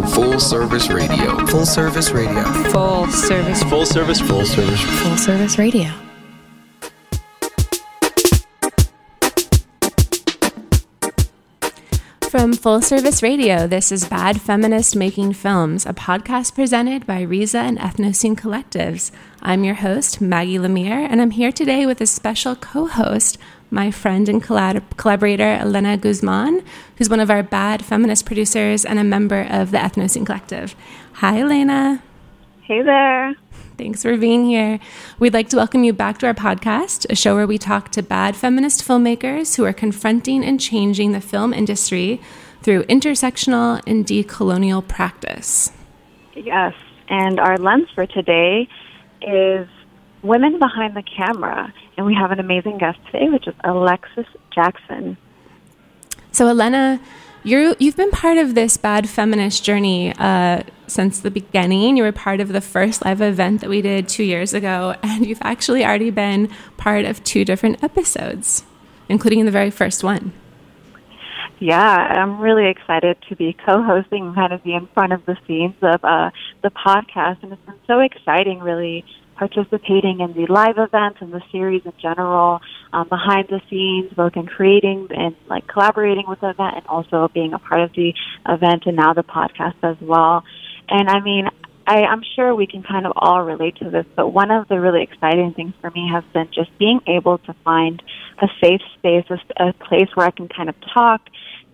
tuned in to Full Service Radio. Full Service Radio. Full service. Full service. Full service. Full service radio. From Full Service Radio, this is Bad Feminist Making Films, a podcast presented by Riza and Ethnocene Collectives. I'm your host, Maggie Lemire, and I'm here today with a special co host, my friend and collab- collaborator, Elena Guzman, who's one of our Bad Feminist producers and a member of the Ethnocene Collective. Hi, Elena. Hey there. Thanks for being here. We'd like to welcome you back to our podcast, a show where we talk to bad feminist filmmakers who are confronting and changing the film industry through intersectional and decolonial practice. Yes, and our lens for today is women behind the camera, and we have an amazing guest today, which is Alexis Jackson. So, Elena, you're, you've been part of this bad feminist journey uh, since the beginning. You were part of the first live event that we did two years ago, and you've actually already been part of two different episodes, including the very first one. Yeah, I'm really excited to be co-hosting, kind of be in front of the scenes of uh, the podcast, and it's been so exciting, really participating in the live event and the series in general, um, behind the scenes, both in creating and like collaborating with the event, and also being a part of the event and now the podcast as well. And I mean, I, I'm sure we can kind of all relate to this, but one of the really exciting things for me has been just being able to find a safe space, a, a place where I can kind of talk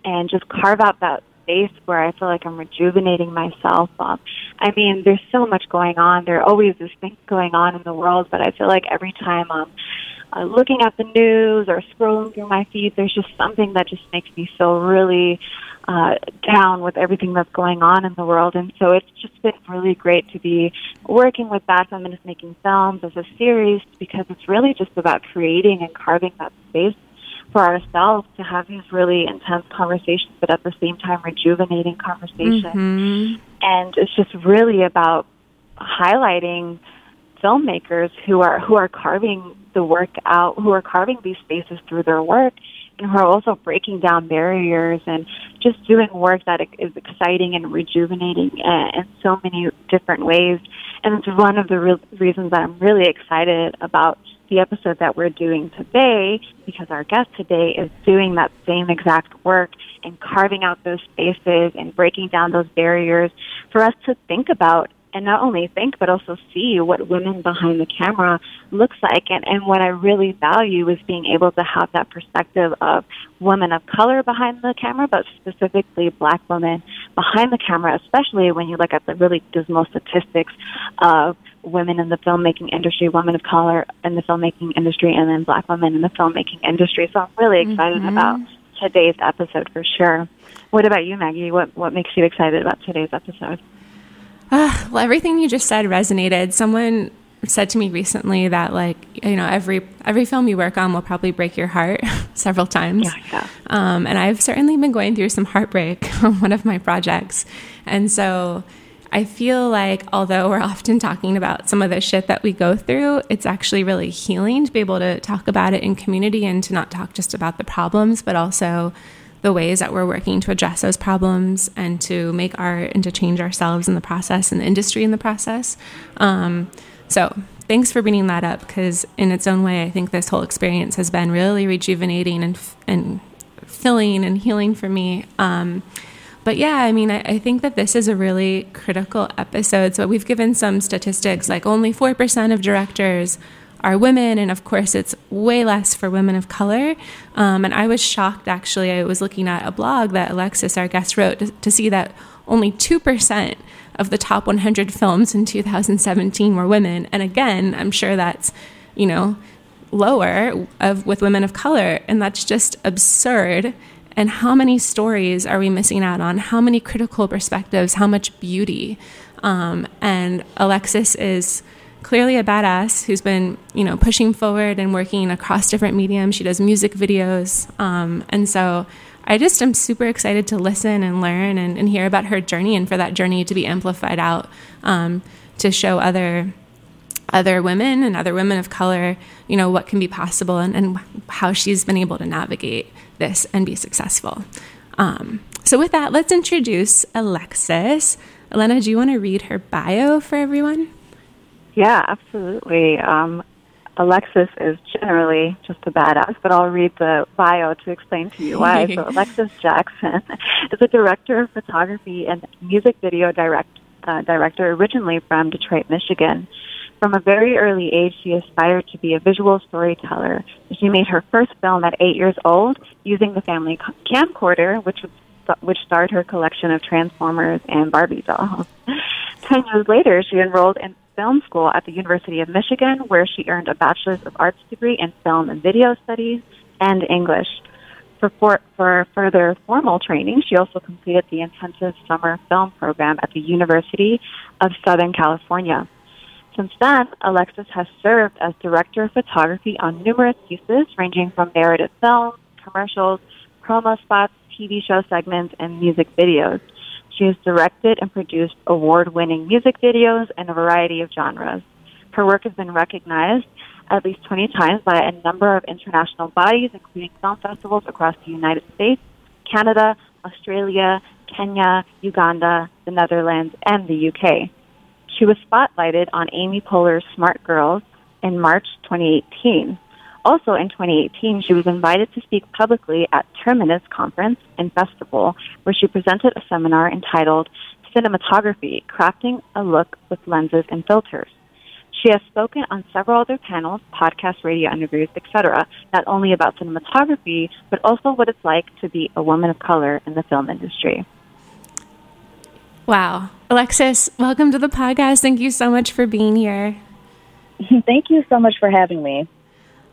and just carve out that space where I feel like I'm rejuvenating myself. Um, I mean, there's so much going on. There always is things going on in the world, but I feel like every time I'm uh, looking at the news or scrolling through my feed, there's just something that just makes me feel really uh, down with everything that's going on in the world. And so it's just been really great to be working with Bad Feminist Making Films as a series because it's really just about creating and carving that space for ourselves to have these really intense conversations, but at the same time rejuvenating conversations. Mm-hmm. And it's just really about highlighting filmmakers who are who are carving the work out, who are carving these spaces through their work, and who are also breaking down barriers and just doing work that is exciting and rejuvenating in so many different ways. And it's one of the real reasons that I'm really excited about the episode that we're doing today because our guest today is doing that same exact work and carving out those spaces and breaking down those barriers for us to think about and not only think but also see what women behind the camera looks like and, and what I really value is being able to have that perspective of women of color behind the camera but specifically black women behind the camera especially when you look at the really dismal statistics of women in the filmmaking industry, women of color in the filmmaking industry, and then black women in the filmmaking industry. So I'm really excited Mhm. about today's episode for sure. What about you, Maggie? What what makes you excited about today's episode? Ah, well, everything you just said resonated. Someone said to me recently that, like, you know, every every film you work on will probably break your heart several times. Yeah, yeah. Um, and I've certainly been going through some heartbreak on one of my projects, and so I feel like although we're often talking about some of the shit that we go through, it's actually really healing to be able to talk about it in community and to not talk just about the problems, but also the ways that we're working to address those problems and to make art and to change ourselves in the process and the industry in the process. Um, so thanks for bringing that up because in its own way, I think this whole experience has been really rejuvenating and, and filling and healing for me. Um, but yeah, I mean, I, I think that this is a really critical episode. So we've given some statistics like only 4% of directors are women, and of course, it's way less for women of color. Um, and I was shocked actually. I was looking at a blog that Alexis, our guest, wrote to, to see that only 2% of the top 100 films in 2017 were women. And again, I'm sure that's, you know, lower of with women of color, and that's just absurd. And how many stories are we missing out on? How many critical perspectives? How much beauty? Um, and Alexis is clearly a badass who's been, you know, pushing forward and working across different mediums. She does music videos, um, and so I just am super excited to listen and learn and, and, hear about her journey, and for that journey to be amplified out um, to show other other women and other women of color, you know, what can be possible and, and how she's been able to navigate this and be successful. Um, so, with that, let's introduce Alexis. Elena, do you want to read her bio for everyone? Yeah, absolutely. Um, Alexis is generally just a badass, but I'll read the bio to explain to you why. so, Alexis Jackson is a director of photography and music video direct, uh, director originally from Detroit, Michigan. From a very early age, she aspired to be a visual storyteller. She made her first film at eight years old using the family camcorder, which was which starred her collection of Transformers and Barbie dolls. Ten years later, she enrolled in film school at the University of Michigan, where she earned a Bachelor's of Arts degree in Film and Video Studies and English. For, for, for further formal training, she also completed the intensive summer film program at the University of Southern California. Since then, Alexis has served as director of photography on numerous pieces ranging from narrative films, commercials, promo spots, TV show segments, and music videos. She has directed and produced award winning music videos in a variety of genres. Her work has been recognized at least 20 times by a number of international bodies, including film festivals across the United States, Canada, Australia, Kenya, Uganda, the Netherlands, and the UK. She was spotlighted on Amy Poehler's Smart Girls in March 2018. Also in 2018, she was invited to speak publicly at Terminus Conference and Festival, where she presented a seminar entitled Cinematography Crafting a Look with Lenses and Filters. She has spoken on several other panels, podcasts, radio interviews, etc., not only about cinematography, but also what it's like to be a woman of color in the film industry. Wow. Alexis, welcome to the podcast. Thank you so much for being here. Thank you so much for having me.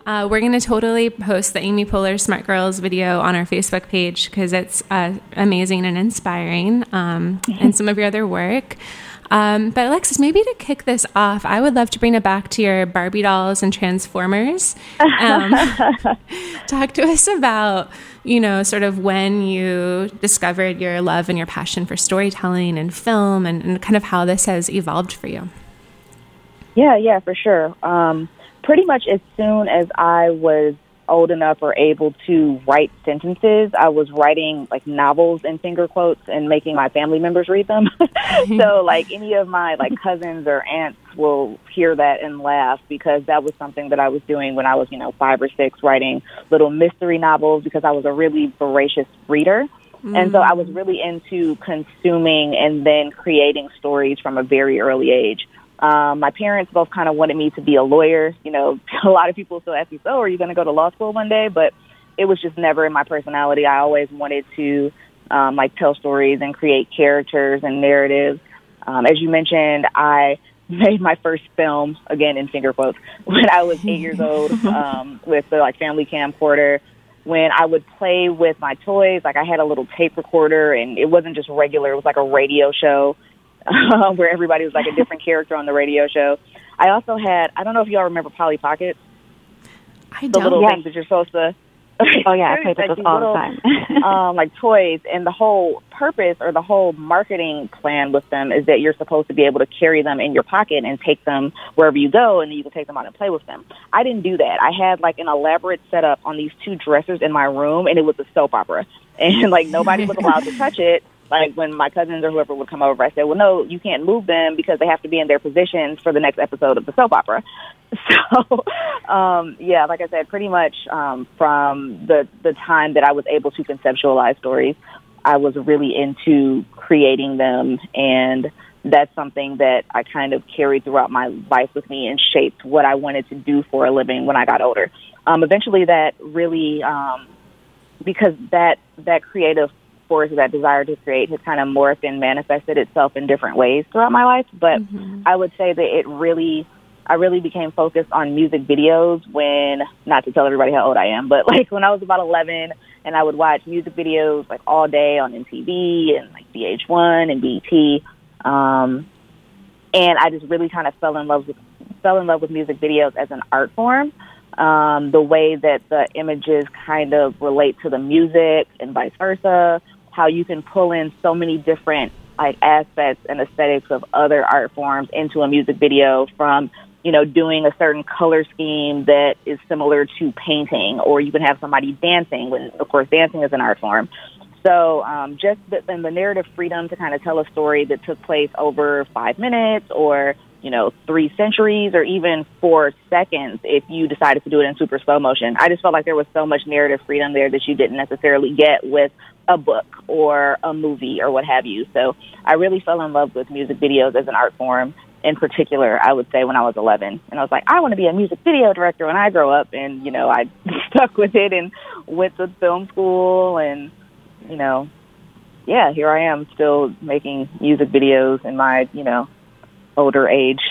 Uh, we're going to totally post the Amy Poehler Smart Girls video on our Facebook page because it's uh, amazing and inspiring, um, and some of your other work. Um, but Alexis, maybe to kick this off, I would love to bring it back to your Barbie dolls and Transformers. Um, talk to us about, you know, sort of when you discovered your love and your passion for storytelling and film, and, and kind of how this has evolved for you. Yeah, yeah, for sure. Um, pretty much as soon as I was old enough or able to write sentences, I was writing like novels in finger quotes and making my family members read them. so like any of my like cousins or aunts will hear that and laugh because that was something that I was doing when I was, you know, 5 or 6 writing little mystery novels because I was a really voracious reader. Mm. And so I was really into consuming and then creating stories from a very early age. Um, my parents both kind of wanted me to be a lawyer. You know, a lot of people still ask me, "So, are you going to go to law school one day?" But it was just never in my personality. I always wanted to um, like tell stories and create characters and narratives. Um, as you mentioned, I made my first film again in finger quotes when I was eight years old um, with the like family camcorder. When I would play with my toys, like I had a little tape recorder, and it wasn't just regular; it was like a radio show where everybody was like a different character on the radio show. I also had I don't know if y'all remember Polly Pockets. I don't. The little Yes. things that you're supposed to. Oh yeah, I played with like those all little, the time. um, like toys, and the whole purpose or the whole marketing plan with them is that you're supposed to be able to carry them in your pocket and take them wherever you go, and then you can take them out and play with them. I didn't do that. I had like an elaborate setup on these two dressers in my room, and it was a soap opera, and like nobody was allowed to touch it. Like when my cousins or whoever would come over, I said, "Well, no, you can't move them because they have to be in their positions for the next episode of the soap opera." So, um, yeah, like I said, pretty much um, from the the time that I was able to conceptualize stories, I was really into creating them, and that's something that I kind of carried throughout my life with me and shaped what I wanted to do for a living when I got older. Um, eventually, that really um, because that that creative force, that desire to create, has kind of morphed and manifested itself in different ways throughout my life. But I would say that it really, I really became focused on music videos when, not to tell everybody how old I am, but like when I was about 11 and I would watch music videos like all day on MTV and like VH1 and BET. Um, and I just really kind of fell in love with, fell in love with music videos as an art form um, the way that the images kind of relate to the music and vice versa, how you can pull in so many different like aspects and aesthetics of other art forms into a music video from you know doing a certain color scheme that is similar to painting or you can have somebody dancing when of course dancing is an art form. So um, just the, the narrative freedom to kind of tell a story that took place over five minutes or you know three centuries or even four seconds if you decided to do it in super slow motion. I just felt like there was so much narrative freedom there that you didn't necessarily get with a book or a movie or what have you. So I really fell in love with music videos as an art form. In particular, I would say when I was 11, and I was like, I want to be a music video director when I grow up, and you know, I stuck with it and went to film school and you know, yeah, here I am still making music videos in my, you know, older age.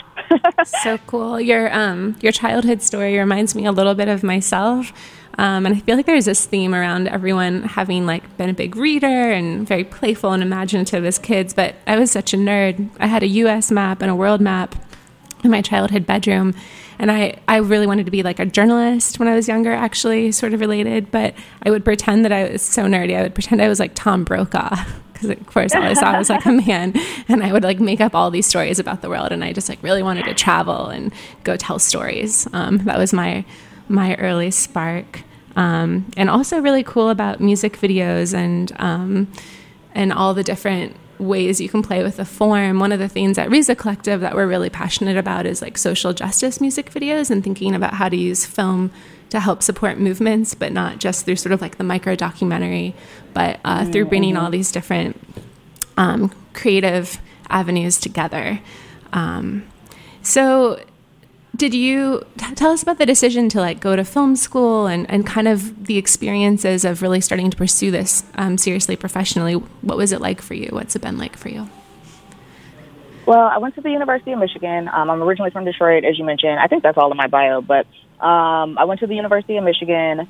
so cool. Your um your childhood story reminds me a little bit of myself. Um, and I feel like there's this theme around everyone having like been a big reader and very playful and imaginative as kids. But I was such a nerd. I had a U.S. map and a world map in my childhood bedroom, and I, I really wanted to be like a journalist when I was younger, actually, sort of related. But I would pretend that I was so nerdy. I would pretend I was like Tom Brokaw. Because, of course, all I saw was like a man. And I would like make up all these stories about the world. And I just like really wanted to travel and go tell stories. Um, that was my, my early spark. Um, and also really cool about music videos and, um, and all the different ways you can play with the form. One of the things at Riza Collective that we're really passionate about is like social justice music videos and thinking about how to use film to help support movements, but not just through sort of like the micro documentary, but uh, through bringing all these different um, creative avenues together. Um, so did you tell us about the decision to like go to film school and, and kind of the experiences of really starting to pursue this um, seriously professionally. What was it like for you? What's it been like for you? Well i went to the university of michigan. Um, i'm originally from detroit as you mentioned. I think that's all in my bio but um, i went to the university of michigan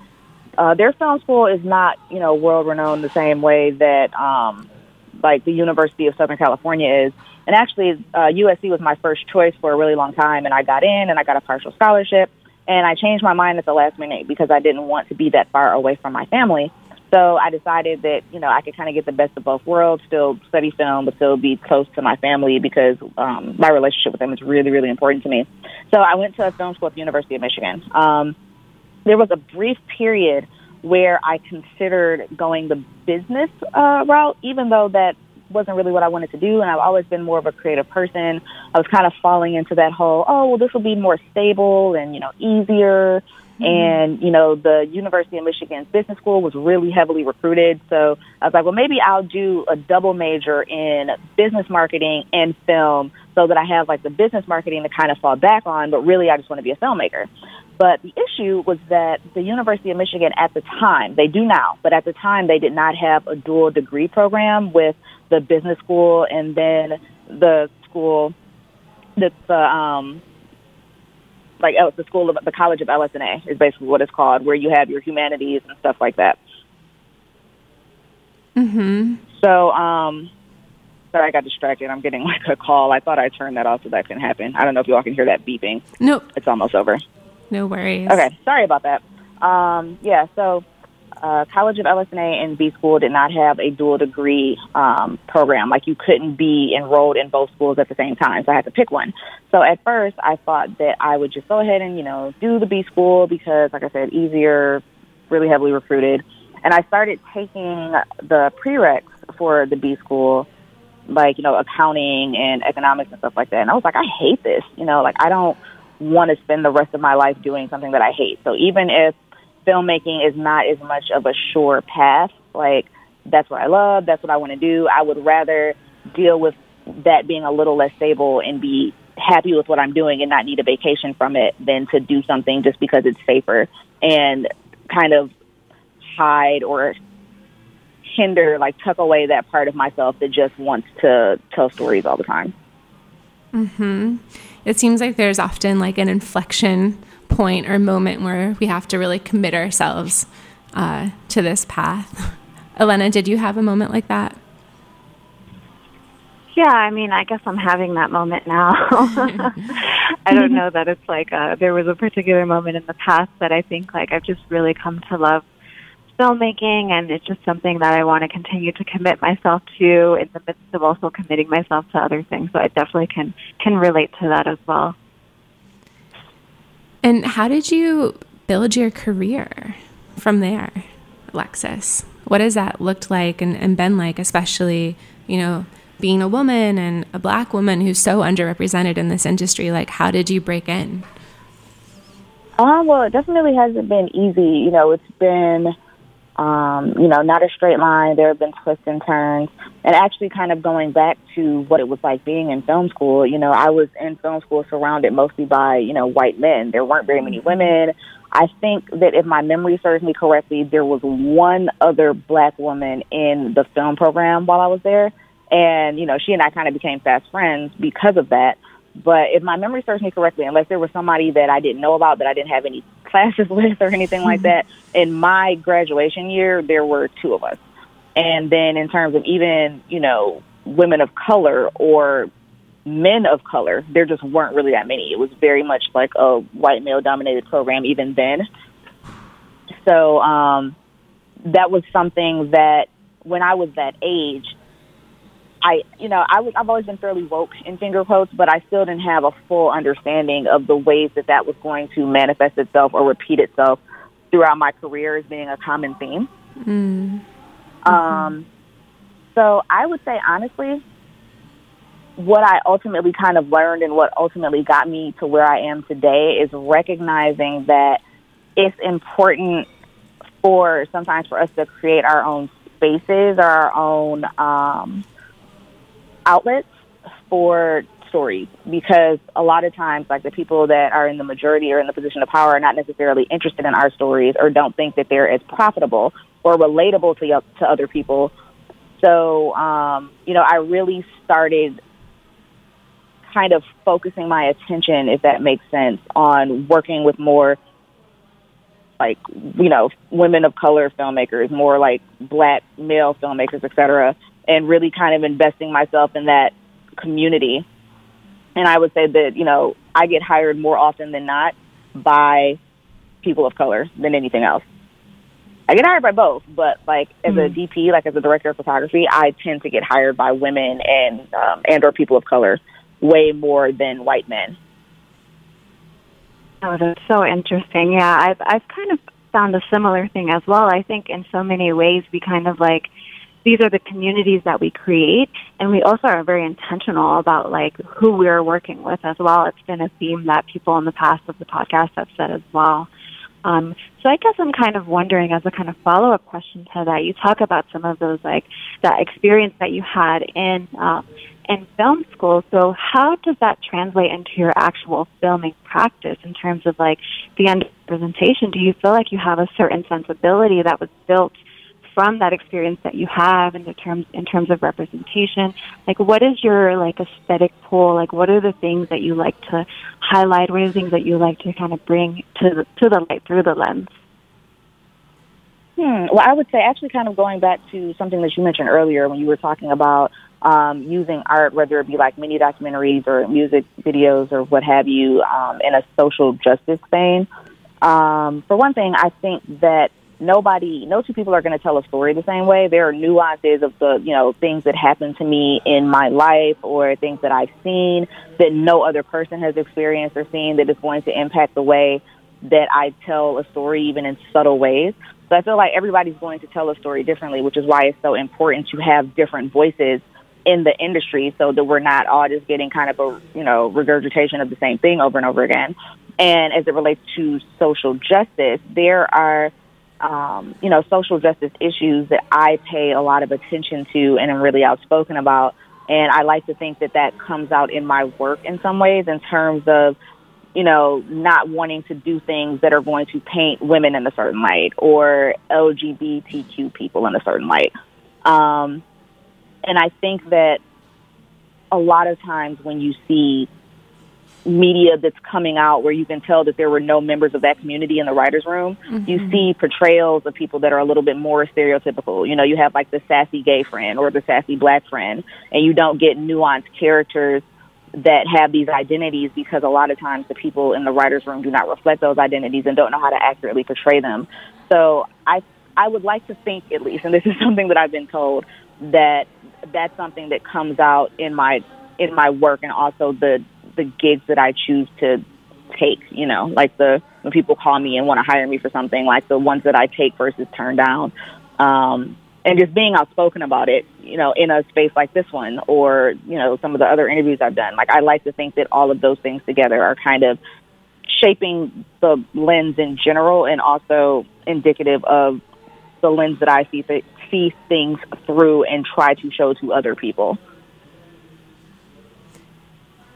uh, their film school is not you know world renowned the same way that um, like the university of southern california is and actually, uh, USC was my first choice for a really long time, and I got in and I got a partial scholarship. And I changed my mind at the last minute because I didn't want to be that far away from my family. So I decided that, you know, I could kind of get the best of both worlds, still study film, but still be close to my family because um, my relationship with them is really, really important to me. So I went to a film school at the University of Michigan. Um, there was a brief period where I considered going the business uh, route, even though that wasn't really what I wanted to do, and I've always been more of a creative person. I was kind of falling into that whole, oh, well, this will be more stable and you know easier. Mm-hmm. And you know, the University of Michigan's business school was really heavily recruited, so I was like, well, maybe I'll do a double major in business marketing and film, so that I have like the business marketing to kind of fall back on. But really, I just want to be a filmmaker. But the issue was that the University of Michigan at the time, they do now, but at the time they did not have a dual degree program with the business school and then the school that's uh, um like oh, the school of the College of LS&A is basically what it's called, where you have your humanities and stuff like that. Mhm. So um sorry, I got distracted. I'm getting like a call. I thought I turned that off so that couldn't happen. I don't know if you all can hear that beeping. Nope. It's almost over. No worries. Okay, sorry about that. Um, yeah, so uh, College of LS&A and B School did not have a dual degree um, program. Like you couldn't be enrolled in both schools at the same time, so I had to pick one. So at first, I thought that I would just go ahead and you know do the B School because, like I said, easier, really heavily recruited. And I started taking the prereqs for the B School, like you know accounting and economics and stuff like that. And I was like, I hate this. You know, like I don't want to spend the rest of my life doing something that I hate. So even if filmmaking is not as much of a sure path. Like that's what I love, that's what I want to do. I would rather deal with that being a little less stable and be happy with what I'm doing and not need a vacation from it than to do something just because it's safer and kind of hide or hinder like tuck away that part of myself that just wants to tell stories all the time. Mhm. It seems like there's often like an inflection point or moment where we have to really commit ourselves uh, to this path. Elena, did you have a moment like that? Yeah, I mean, I guess I'm having that moment now. I don't know that it's like uh, there was a particular moment in the past that I think like I've just really come to love filmmaking, and it's just something that I want to continue to commit myself to in the midst of also committing myself to other things. So I definitely can can relate to that as well. And how did you build your career from there, Alexis? what has that looked like and, and been like, especially, you know, being a woman and a black woman who's so underrepresented in this industry? Like, how did you break in? Um, well, it definitely hasn't been easy. You know, it's been, um, you know, not a straight line. There have been twists and turns. And actually, kind of going back to what it was like being in film school, you know, I was in film school surrounded mostly by, you know, white men. There weren't very many women. I think that if my memory serves me correctly, there was one other black woman in the film program while I was there. And, you know, she and I kind of became fast friends because of that. But if my memory serves me correctly, unless there was somebody that I didn't know about that I didn't have any classes with or anything like that, in my graduation year, there were two of us. And then in terms of even, you know, women of color or men of color, there just weren't really that many. It was very much like a white male dominated program even then. So um, that was something that when I was that age, I, you know, I was, I've always been fairly woke in finger quotes, but I still didn't have a full understanding of the ways that that was going to manifest itself or repeat itself throughout my career as being a common theme. Mm-hmm. Um, so I would say honestly, what I ultimately kind of learned and what ultimately got me to where I am today is recognizing that it's important for sometimes for us to create our own spaces or our own um, outlets for stories because a lot of times like the people that are in the majority or in the position of power are not necessarily interested in our stories or don't think that they're as profitable or relatable to to other people. So um, you know i really started kind of focusing my attention if that makes sense on working with more like you know women of color filmmakers more like black male filmmakers et cetera and really kind of investing myself in that community. And I would say that, you know, I get hired more often than not by people of color than anything else. I get hired by both, but like as mm-hmm. a DP, like as a director of photography, I tend to get hired by women and um, and or people of color way more than white men. Oh, that's so interesting. Yeah, I've I've kind of found a similar thing as well. I think in so many ways we kind of like these are the communities that we create and we also are very intentional about like who we're working with as well it's been a theme that people in the past of the podcast have said as well um, so I guess I'm kind of wondering, as a kind of follow up question to that, you talk about some of those like that experience that you had in um, in film school. So how does that translate into your actual filming practice in terms of like the end presentation? Do you feel like you have a certain sensibility that was built from that experience that you have in the terms in terms of representation like what is your like aesthetic pool like what are the things that you like to highlight what are the things that you like to kind of bring to the, to the light through the lens hmm. well i would say actually kind of going back to something that you mentioned earlier when you were talking about um, using art, whether it be like mini documentaries or music videos or what have you, um, in a social justice vein. Um, for one thing, I think that nobody, no two people are going to tell a story the same way. There are nuances of the, you know, things that happen to me in my life or things that I've seen that no other person has experienced or seen that is going to impact the way that I tell a story, even in subtle ways. So I feel like everybody's going to tell a story differently, which is why it's so important to have different voices in the industry so that we're not all just getting kind of a, you know, regurgitation of the same thing over and over again. And as it relates to social justice, there are um, you know, social justice issues that I pay a lot of attention to and am really outspoken about. And I like to think that that comes out in my work in some ways in terms of, you know, not wanting to do things that are going to paint women in a certain light or LGBTQ people in a certain light. Um, and I think that a lot of times when you see media that's coming out where you can tell that there were no members of that community in the writers room mm-hmm. you see portrayals of people that are a little bit more stereotypical you know you have like the sassy gay friend or the sassy black friend and you don't get nuanced characters that have these identities because a lot of times the people in the writers room do not reflect those identities and don't know how to accurately portray them so i i would like to think at least and this is something that i've been told that that's something that comes out in my in my work and also the the gigs that I choose to take, you know, like the when people call me and want to hire me for something, like the ones that I take versus turn down. Um, and just being outspoken about it, you know, in a space like this one or, you know, some of the other interviews I've done. Like, I like to think that all of those things together are kind of shaping the lens in general and also indicative of the lens that I see, see things through and try to show to other people.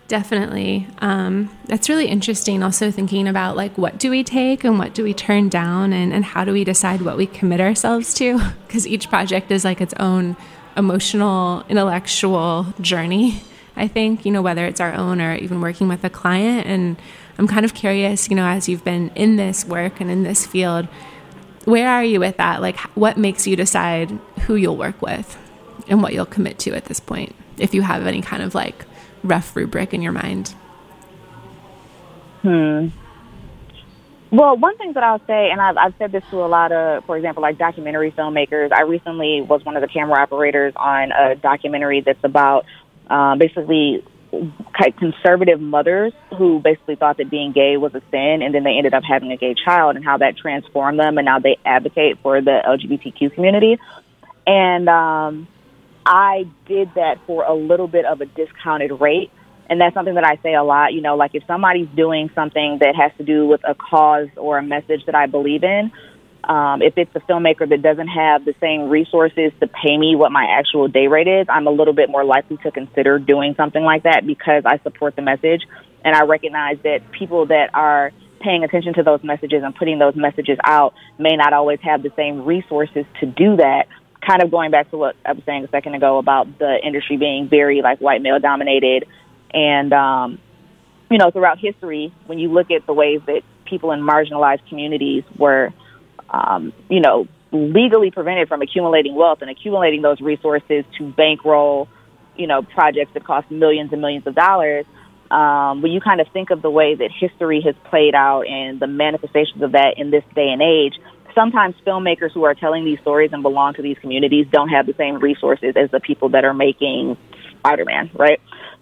Definitely. Um, that's really interesting. Also, thinking about like what do we take and what do we turn down, and, and how do we decide what we commit ourselves to? Because each project is like its own emotional, intellectual journey. I think, you know, whether it's our own or even working with a client. And I'm kind of curious, you know, as you've been in this work and in this field, where are you with that? Like, what makes you decide who you'll work with and what you'll commit to at this point, if you have any kind of like rough rubric in your mind? Hmm. Well, one thing that I'll say, and I've, I've said this to a lot of, for example, like documentary filmmakers. I recently was one of the camera operators on a documentary that's about uh, basically conservative mothers who basically thought that being gay was a sin, and then they ended up having a gay child, and how that transformed them, and now they advocate for the LGBTQ community. And um, I did that for a little bit of a discounted rate. And that's something that I say a lot. You know, like if somebody's doing something that has to do with a cause or a message that I believe in, um, if it's a filmmaker that doesn't have the same resources to pay me what my actual day rate is, I'm a little bit more likely to consider doing something like that because I support the message and I recognize that people that are paying attention to those messages and putting those messages out may not always have the same resources to do that kind of going back to what I was saying a second ago about the industry being very like white male dominated, and um, you know throughout history, when you look at the ways that people in marginalized communities were, um, you know, legally prevented from accumulating wealth and accumulating those resources to bankroll, you know, projects that cost millions and millions of dollars. Um, when you kind of think of the way that history has played out and the manifestations of that in this day and age, sometimes filmmakers who are telling these stories and belong to these communities don't have the same resources as the people that are making Spider-Man, right?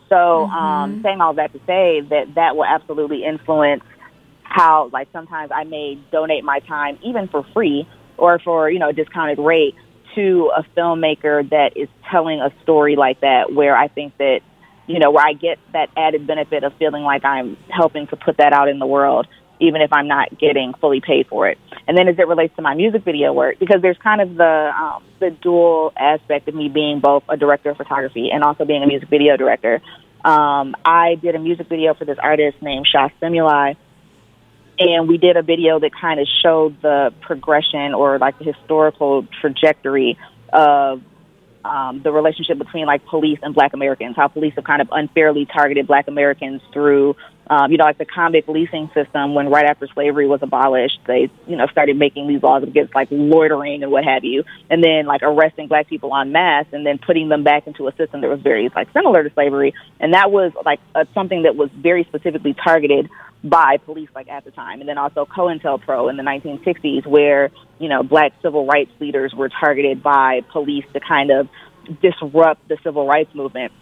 So, mm-hmm. um, saying all that to say that that will absolutely influence how, like, sometimes I may donate my time even for free or for you know a discounted rate to a filmmaker that is telling a story like that, where I think that you know where I get that added benefit of feeling like I'm helping to put that out in the world even if I'm not getting fully paid for it. And then as it relates to my music video work, because there's kind of the um, the dual aspect of me being both a director of photography and also being a music video director. Um, I did a music video for this artist named Sha Stimuli, and we did a video that kind of showed the progression or like the historical trajectory of um, the relationship between like police and Black Americans, how police have kind of unfairly targeted Black Americans through um, you know, like the convict leasing system, when right after slavery was abolished, they, you know, started making these laws against like loitering and what have you, and then like arresting black people en masse and then putting them back into a system that was very like similar to slavery. And that was like a, something that was very specifically targeted by police like at the time. And then also COINTELPRO in the 1960s, where, you know, black civil rights leaders were targeted by police to kind of disrupt the civil rights movement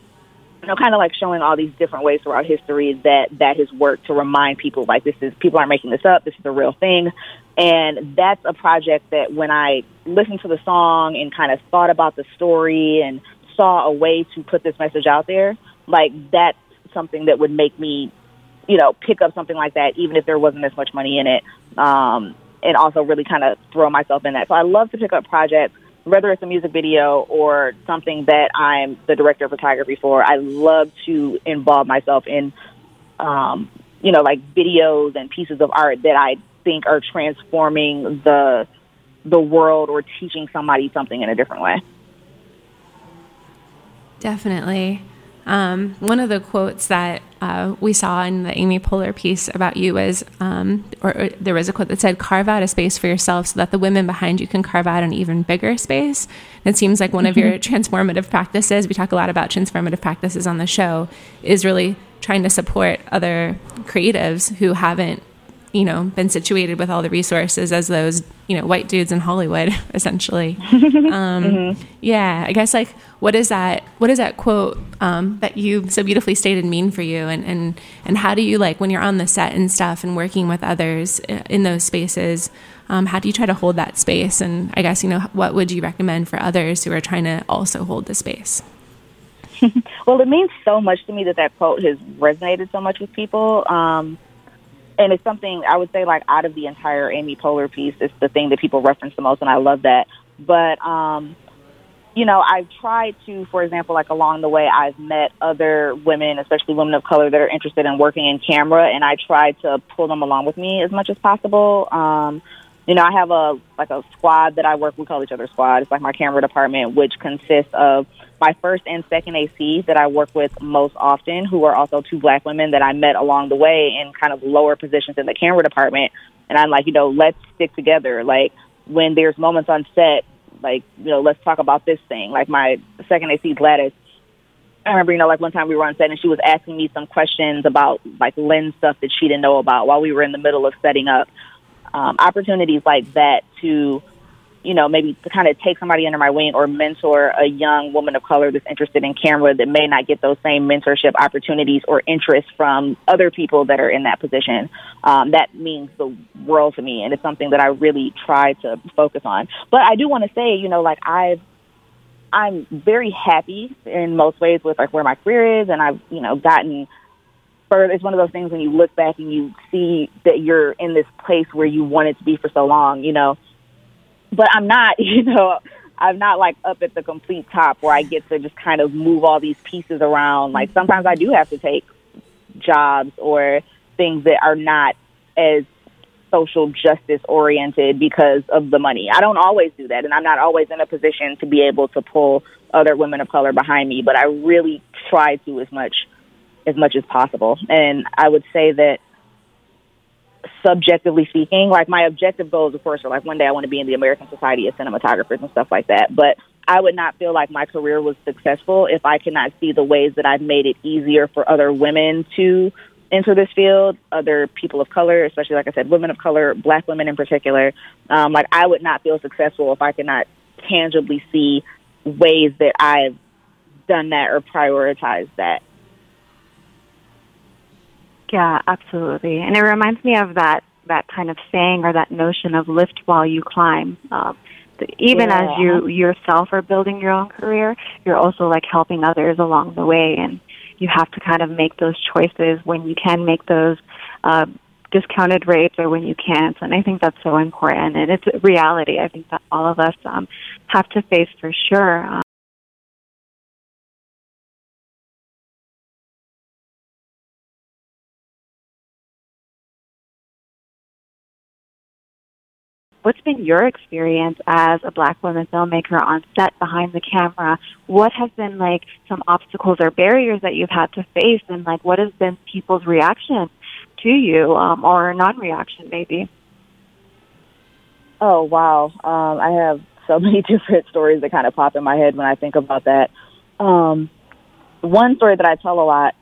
you know, kind of like showing all these different ways throughout history that that has worked to remind people like this is people aren't making this up. This is a real thing, and that's a project that when I listened to the song and kind of thought about the story and saw a way to put this message out there, like that's something that would make me, you know, pick up something like that even if there wasn't as much money in it. Um, and also really kind of throw myself in that. So I love to pick up projects whether it's a music video or something that I'm the director of photography for, I love to involve myself in, um, you know, like videos and pieces of art that I think are transforming the the world or teaching somebody something in a different way. Definitely. Um, one of the quotes that uh, we saw in the Amy Poehler piece about you was, um, or, or, there was a quote that said, "Carve out a space for yourself so that the women behind you can carve out an even bigger space." it seems like one of your transformative practices. We talk a lot about transformative practices on the show. Is really trying to support other creatives who haven't you know been situated with all the resources as those you know white dudes in Hollywood essentially. um, mm-hmm. Yeah, I guess like what is that? What is that quote um, that you so beautifully stated mean for you? And and and how do you like when you're on the set and stuff and working with others uh, in those spaces? Um, how do you try to hold that space? And I guess you know what would you recommend for others who are trying to also hold the space? well, it means so much to me that that quote has resonated so much with people. Um, and it's something I would say like out of the entire Amy Poehler piece, it's the thing that people reference the most, and I love that. But um, you know, I've tried to, for example, like along the way, I've met other women, especially women of color, that are interested in working in camera, and I try to pull them along with me as much as possible. Um, you know, I have a like a squad that I work. We call each other squad. It's like my camera department, which consists of my first and second AC that I work with most often, who are also two black women that I met along the way in kind of lower positions in the camera department. And I'm like, you know, let's stick together. Like when there's moments on set, like, you know, let's talk about this thing. Like my second AC, Gladys, I remember, you know, like one time we were on set and she was asking me some questions about like lens stuff that she didn't know about while we were in the middle of setting up. Um, opportunities like that to you know, maybe to kind of take somebody under my wing or mentor a young woman of color that's interested in camera that may not get those same mentorship opportunities or interest from other people that are in that position. Um, that means the world to me, and it's something that I really try to focus on. But I do want to say, you know, like I've I'm very happy in most ways with like where my career is, and I've you know gotten further. It's one of those things when you look back and you see that you're in this place where you wanted to be for so long. You know, but I'm not, you know, I'm not like up at the complete top where I get to just kind of move all these pieces around. Like mm-hmm. sometimes I do have to take jobs or things that are not as social justice oriented because of the money. I don't always do that and I'm not always in a position to be able to pull other women of color behind me, but I really try to as much as much as possible. And I would say that subjectively speaking, like my objective goals, of course, are like one day I want to be in the American Society of Cinematographers and stuff like that. But I would not feel like my career was successful if I could not see the ways that I've made it easier for other women to enter this field, other people of color, especially like I said, women of color, black women in particular. Um, like I would not feel successful if I could not tangibly see ways that I've done that or prioritized that. Yeah, absolutely. And it reminds me of that that kind of saying or that notion of lift while you climb. Um, even yeah. as you yourself are building your own career, you're also like helping others along the way, and you have to kind of make those choices when you can make those uh, discounted rates or when you can't. And I think that's so important, and it's a reality. I think that all of us um, have to face for sure. Um, what's been your experience as a black woman filmmaker on set behind the camera? What have been like some obstacles or barriers that you've had to face, and like what has been people's reaction to you um, or non-reaction maybe? Oh wow, um, I have so many different stories that kind of pop in my head when I think about that. Um, one story that I tell a lot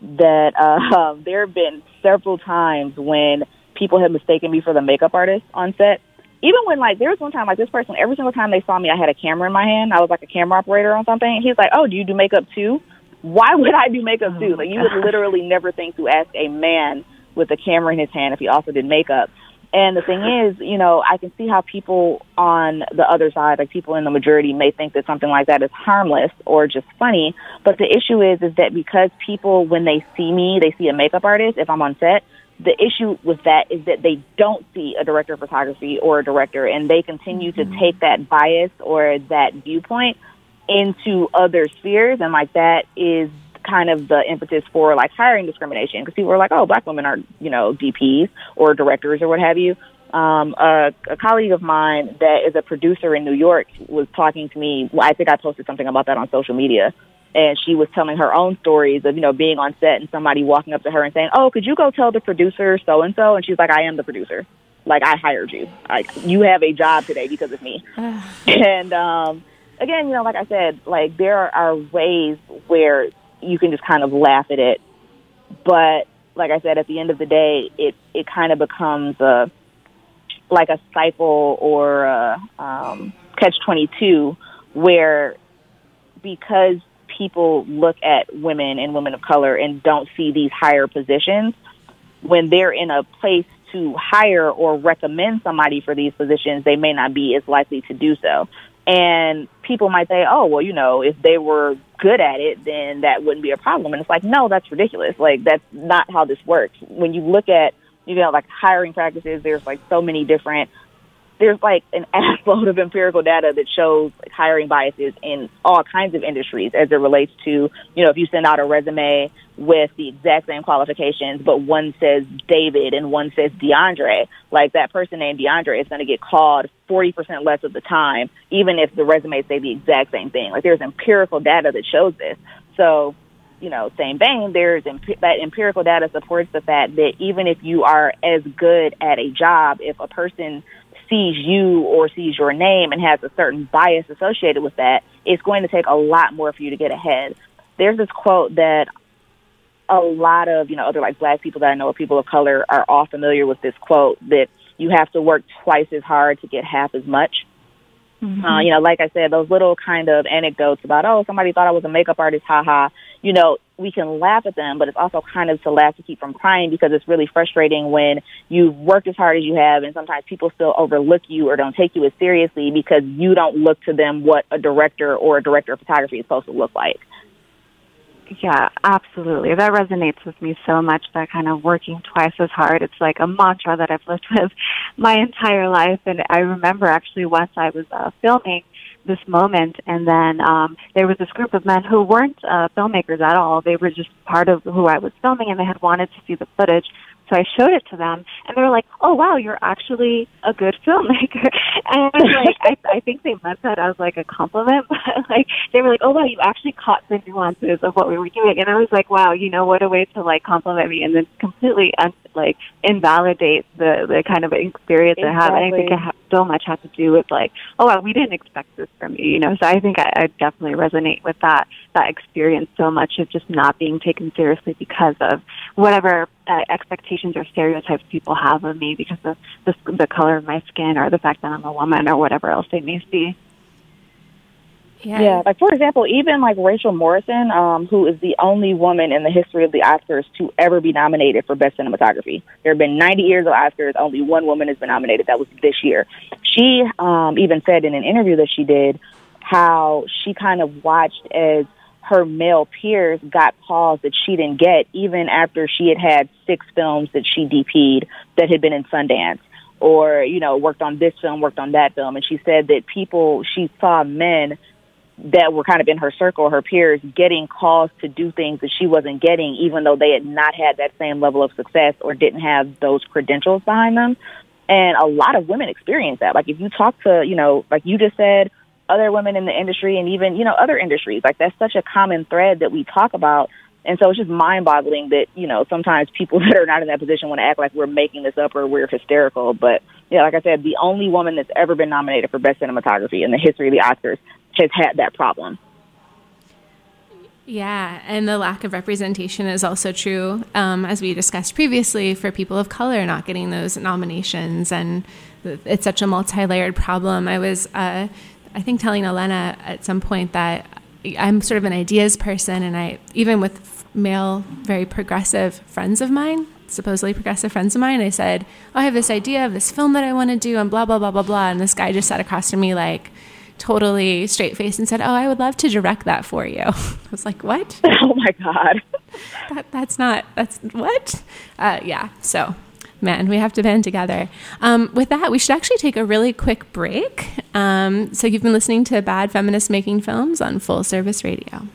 that uh, there have been several times when people have mistaken me for the makeup artist on set even when like there was one time like this person every single time they saw me I had a camera in my hand. I was like a camera operator on something. He's like, "Oh, do you do makeup too?" Why would I do makeup too? Oh like you would literally never think to ask a man with a camera in his hand if he also did makeup. And the thing is, you know, I can see how people on the other side, like people in the majority, may think that something like that is harmless or just funny. But the issue is, is that because people, when they see me, they see a makeup artist. If I'm on set, the issue with that is that they don't see a director of photography or a director and they continue mm-hmm. to take that bias or that viewpoint into other spheres and like that is kind of the impetus for like hiring discrimination because people are like oh black women are you know dps or directors or what have you um, a, a colleague of mine that is a producer in new york was talking to me well, i think i posted something about that on social media and she was telling her own stories of you know being on set and somebody walking up to her and saying, "Oh, could you go tell the producer so and so?" And she's like, "I am the producer. Like I hired you. Like you have a job today because of me." and um, again, you know, like I said, like there are ways where you can just kind of laugh at it, but like I said, at the end of the day, it it kind of becomes a like a cycle or a, um, catch twenty two, where because people look at women and women of color and don't see these higher positions, when they're in a place to hire or recommend somebody for these positions, they may not be as likely to do so. And people might say, oh, well, you know, if they were good at it, then that wouldn't be a problem. And it's like, no, that's ridiculous. Like, that's not how this works. When you look at, you know, like hiring practices, there's like so many different there's like an assload of empirical data that shows hiring biases in all kinds of industries as it relates to, you know, if you send out a resume with the exact same qualifications, but one says David and one says DeAndre, like that person named DeAndre is going to get called 40% less of the time, even if the resumes say the exact same thing. Like there's empirical data that shows this. So, you know, same vein, there's imp- that empirical data supports the fact that even if you are as good at a job, if a person sees you or sees your name and has a certain bias associated with that, it's going to take a lot more for you to get ahead. There's this quote that a lot of, you know, other like black people that I know or people of color are all familiar with this quote that you have to work twice as hard to get half as much. Mm-hmm. Uh, you know, like I said, those little kind of anecdotes about, oh, somebody thought I was a makeup artist, haha. You know, we can laugh at them, but it's also kind of to laugh to keep from crying because it's really frustrating when you've worked as hard as you have and sometimes people still overlook you or don't take you as seriously because you don't look to them what a director or a director of photography is supposed to look like. Yeah, absolutely. That resonates with me so much, that kind of working twice as hard. It's like a mantra that I've lived with my entire life. And I remember actually once I was uh, filming this moment and then um there was this group of men who weren't uh filmmakers at all they were just part of who I was filming and they had wanted to see the footage so I showed it to them, and they were like, "Oh wow, you're actually a good filmmaker." And I was like, I, I think they meant that as like a compliment, but like they were like, "Oh wow, you actually caught the nuances of what we were doing." And I was like, "Wow, you know what a way to like compliment me and then completely un- like invalidate the the kind of experience exactly. I have." And I think it ha- so much has to do with like, "Oh wow, we didn't expect this from you," you know. So I think I, I definitely resonate with that that experience so much of just not being taken seriously because of whatever uh, expectations or stereotypes people have of me because of the, the color of my skin or the fact that I'm a woman or whatever else they may see. Yeah. like for example, even like Rachel Morrison, um, who is the only woman in the history of the Oscars to ever be nominated for Best Cinematography. There have been 90 years of Oscars, only one woman has been nominated. That was this year. She um, even said in an interview that she did how she kind of watched as her male peers got calls that she didn't get, even after she had had six films that she DP'd that had been in Sundance or, you know, worked on this film, worked on that film. And she said that people, she saw men that were kind of in her circle, her peers, getting calls to do things that she wasn't getting, even though they had not had that same level of success or didn't have those credentials behind them. And a lot of women experience that. Like if you talk to, you know, like you just said, other women in the industry and even, you know, other industries. Like that's such a common thread that we talk about. And so it's just mind boggling that, you know, sometimes people that are not in that position want to act like we're making this up or we're hysterical. But yeah, like I said, the only woman that's ever been nominated for best cinematography in the history of the Oscars has had that problem. Yeah, and the lack of representation is also true, um, as we discussed previously, for people of color not getting those nominations. And it's such a multi layered problem. I was uh, I think telling Elena at some point that I'm sort of an ideas person, and I even with male, very progressive friends of mine, supposedly progressive friends of mine, I said, oh, I have this idea of this film that I want to do, and blah blah blah blah blah, and this guy just sat across from me like totally straight faced and said, "Oh, I would love to direct that for you." I was like, "What? Oh my god, that, that's not that's what?" Uh, yeah, so man, we have to band together. Um, with that, we should actually take a really quick break. Um, so, you've been listening to Bad Feminists Making Films on Full Service Radio.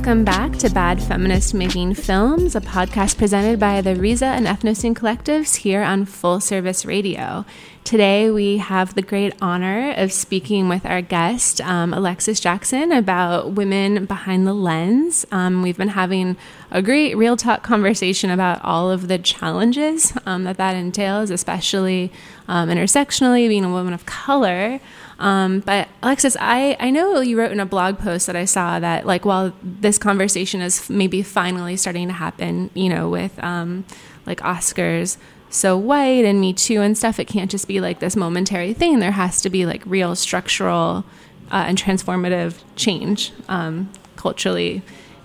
Welcome back to Bad Feminist Making Films, a podcast presented by the Riza and Ethnoscene collectives here on Full Service Radio. Today, we have the great honor of speaking with our guest, um, Alexis Jackson, about women behind the lens. Um, we've been having a great real talk conversation about all of the challenges um, that that entails, especially um, intersectionally, being a woman of color. Um, but Alexis, I, I know you wrote in a blog post that I saw that like while this conversation is maybe finally starting to happen, you know, with um, like Oscars so white and Me Too and stuff, it can't just be like this momentary thing. There has to be like real structural uh, and transformative change um, culturally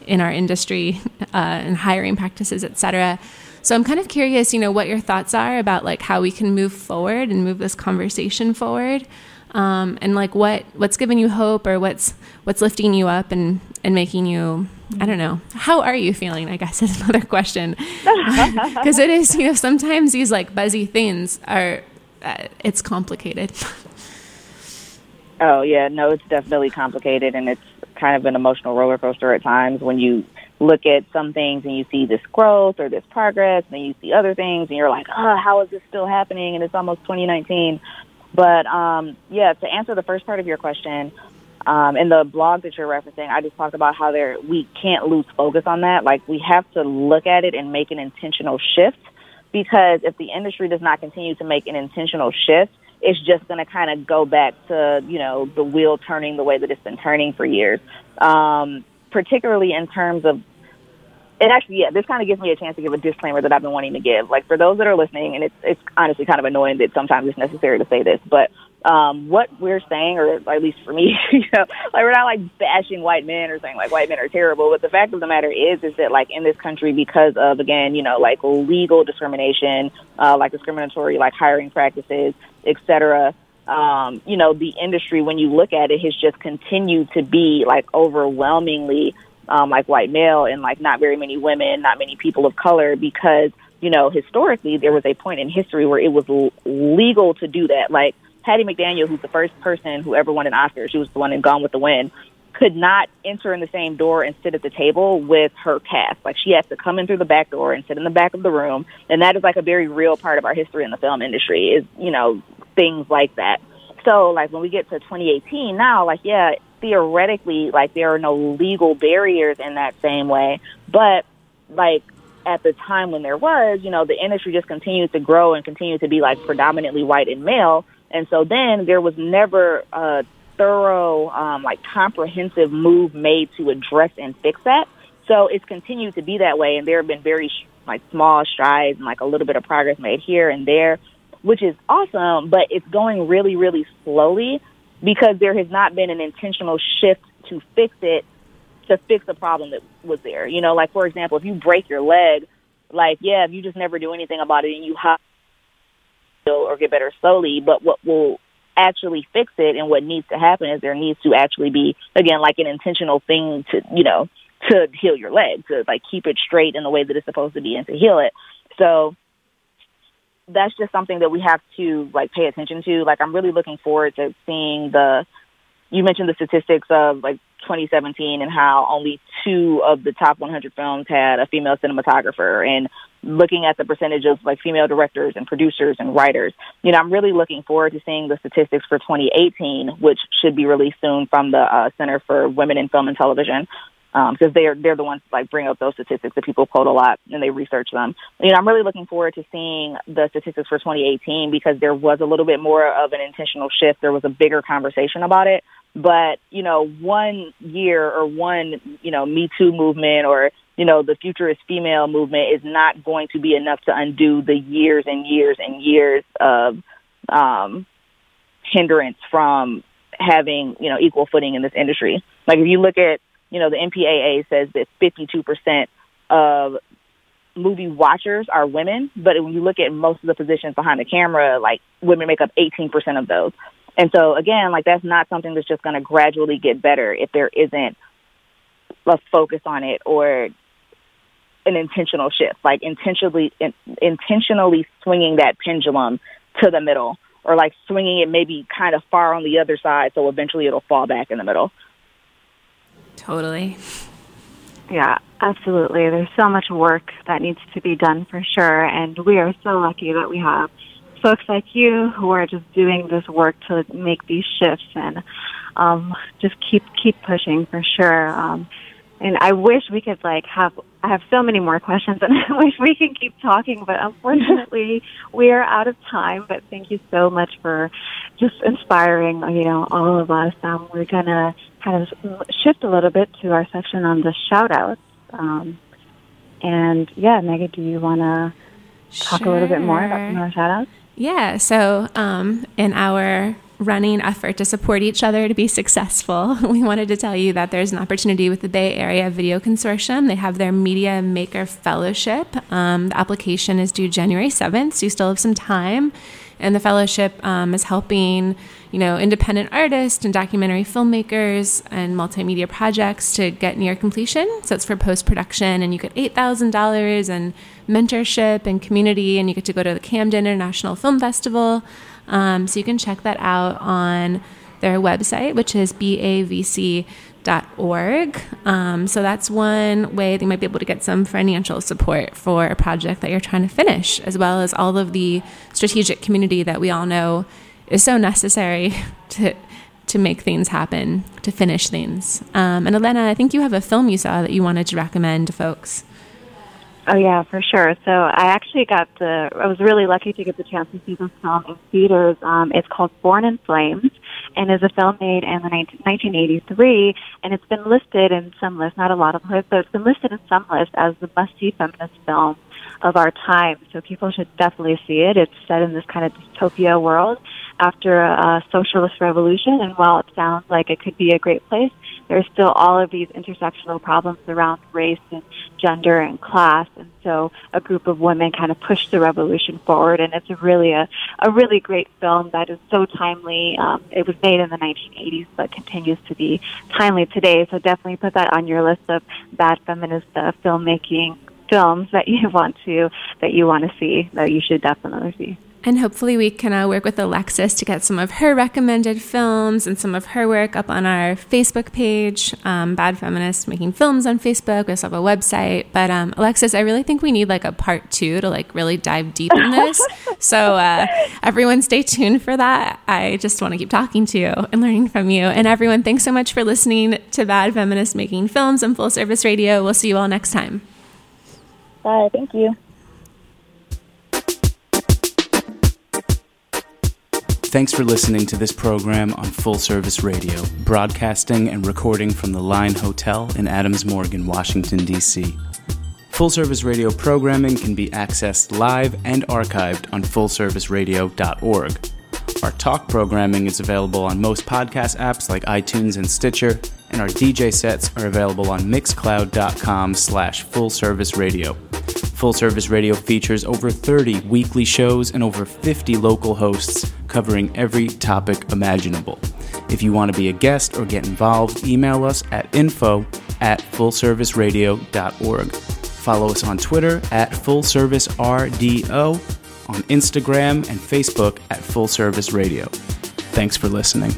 in our industry uh, and hiring practices, et cetera. So I'm kind of curious, you know, what your thoughts are about like how we can move forward and move this conversation forward um, and like what what's giving you hope or what's what's lifting you up and and making you I don't know how are you feeling I guess is another question because it is you know sometimes these like buzzy things are uh, it's complicated. Oh yeah, no, it's definitely complicated and it's kind of an emotional roller coaster at times when you look at some things and you see this growth or this progress and then you see other things and you're like, oh, how is this still happening? And it's almost 2019. But um, yeah, to answer the first part of your question, um, in the blog that you're referencing, I just talked about how there we can't lose focus on that. Like we have to look at it and make an intentional shift because if the industry does not continue to make an intentional shift, it's just going to kind of go back to you know the wheel turning the way that it's been turning for years. Um, particularly in terms of and actually, yeah, this kind of gives me a chance to give a disclaimer that I've been wanting to give. Like for those that are listening, and it's it's honestly kind of annoying that sometimes it's necessary to say this, but um, what we're saying, or at least for me, you know, like we're not like bashing white men or saying like white men are terrible. But the fact of the matter is, is that like in this country, because of again, you know, like legal discrimination, uh, like discriminatory like hiring practices, et cetera. Um, you know, the industry, when you look at it, has just continued to be like overwhelmingly um, like white male and like not very many women, not many people of color because, you know, historically there was a point in history where it was legal to do that. Like Hattie McDaniel, who's the first person who ever won an Oscar, she was the one in Gone with the Wind, could not enter in the same door and sit at the table with her cast. Like she has to come in through the back door and sit in the back of the room. And that is like a very real part of our history in the film industry is, you know, things like that. So like when we get to 2018 now, like, yeah, theoretically, like there are no legal barriers in that same way. But like at the time when there was, you know, the industry just continued to grow and continued to be like predominantly white and male. And so then there was never a thorough, um, like comprehensive move made to address and fix that. So it's continued to be that way. And there have been very like small strides and like a little bit of progress made here and there, which is awesome, but it's going really, really slowly because there has not been an intentional shift to fix it to fix a problem that was there. You know, like for example, if you break your leg, like yeah, if you just never do anything about it and you have or get better slowly, but what will actually fix it and what needs to happen is there needs to actually be again like an intentional thing to you know to heal your leg to like keep it straight in the way that it's supposed to be and to heal it. So that's just something that we have to like pay attention to. Like I'm really looking forward to seeing the you mentioned the statistics of like 2017 and how only two of the top 100 films had a female cinematographer and looking at the percentage of like female directors and producers and writers. You know, I'm really looking forward to seeing the statistics for 2018, which should be released soon from the uh, Center for Women in Film and Television because um, they're they're the ones like bring up those statistics that people quote a lot and they research them. You know, I'm really looking forward to seeing the statistics for 2018 because there was a little bit more of an intentional shift. There was a bigger conversation about it. But you know, one year or one you know Me Too movement or you know the future is female movement is not going to be enough to undo the years and years and years of um, hindrance from having you know equal footing in this industry. Like if you look at you know, the MPAA says that 52% of movie watchers are women, but when you look at most of the positions behind the camera, like women make up 18% of those. And so again, like that's not something that's just going to gradually get better if there isn't a focus on it or an intentional shift, like intentionally in, intentionally swinging that pendulum to the middle or like swinging it maybe kind of far on the other side so eventually it'll fall back in the middle. Totally. Yeah, absolutely. There's so much work that needs to be done for sure, and we are so lucky that we have folks like you who are just doing this work to make these shifts and um, just keep keep pushing for sure. Um, and I wish we could like have I have so many more questions and I wish we could keep talking, but unfortunately we are out of time. But thank you so much for just inspiring, you know, all of us. Um, we're gonna kind of shift a little bit to our section on the shout outs. Um, and yeah, Megan, do you want to talk sure. a little bit more about some of our shout outs? Yeah, so um, in our running effort to support each other to be successful, we wanted to tell you that there's an opportunity with the Bay Area Video Consortium. They have their Media Maker Fellowship. Um, the application is due January 7th, so you still have some time. And the fellowship um, is helping, you know, independent artists and documentary filmmakers and multimedia projects to get near completion. So it's for post production, and you get eight thousand dollars and mentorship and community, and you get to go to the Camden International Film Festival. Um, so you can check that out on their website, which is bavc.org. Um, so that's one way that you might be able to get some financial support for a project that you're trying to finish, as well as all of the strategic community that we all know is so necessary to to make things happen, to finish things. Um, and Elena, I think you have a film you saw that you wanted to recommend to folks. Oh yeah, for sure. So I actually got the. I was really lucky to get the chance to see this film in theaters. Um, it's called Born in Flames, and is a film made in the 19, 1983, and it's been listed in some lists, not a lot of lists, but it's been listed in some lists as the must-see feminist film of our time. So people should definitely see it. It's set in this kind of dystopia world after a, a socialist revolution, and while it sounds like it could be a great place, there's still all of these intersectional problems around race and gender and class. And so a group of women kind of pushed the revolution forward. And it's a really a, a really great film that is so timely. Um, it was made in the 1980s, but continues to be timely today. So definitely put that on your list of bad feminist uh, filmmaking films that you want to that you want to see that you should definitely see. And hopefully, we can uh, work with Alexis to get some of her recommended films and some of her work up on our Facebook page, um, Bad Feminists Making Films on Facebook. We also have a website. But um, Alexis, I really think we need like a part two to like really dive deep in this. so uh, everyone, stay tuned for that. I just want to keep talking to you and learning from you. And everyone, thanks so much for listening to Bad Feminists Making Films on Full Service Radio. We'll see you all next time. Bye. Thank you. Thanks for listening to this program on Full Service Radio, broadcasting and recording from the Line Hotel in Adams Morgan, Washington, D.C. Full Service Radio programming can be accessed live and archived on fullserviceradio.org. Our talk programming is available on most podcast apps like iTunes and Stitcher, and our DJ sets are available on mixcloud.com slash fullserviceradio. Full Service Radio features over 30 weekly shows and over 50 local hosts covering every topic imaginable. If you want to be a guest or get involved, email us at info at fullserviceradio.org. Follow us on Twitter at fullservicerdo, on Instagram and Facebook at Full Service Radio. Thanks for listening.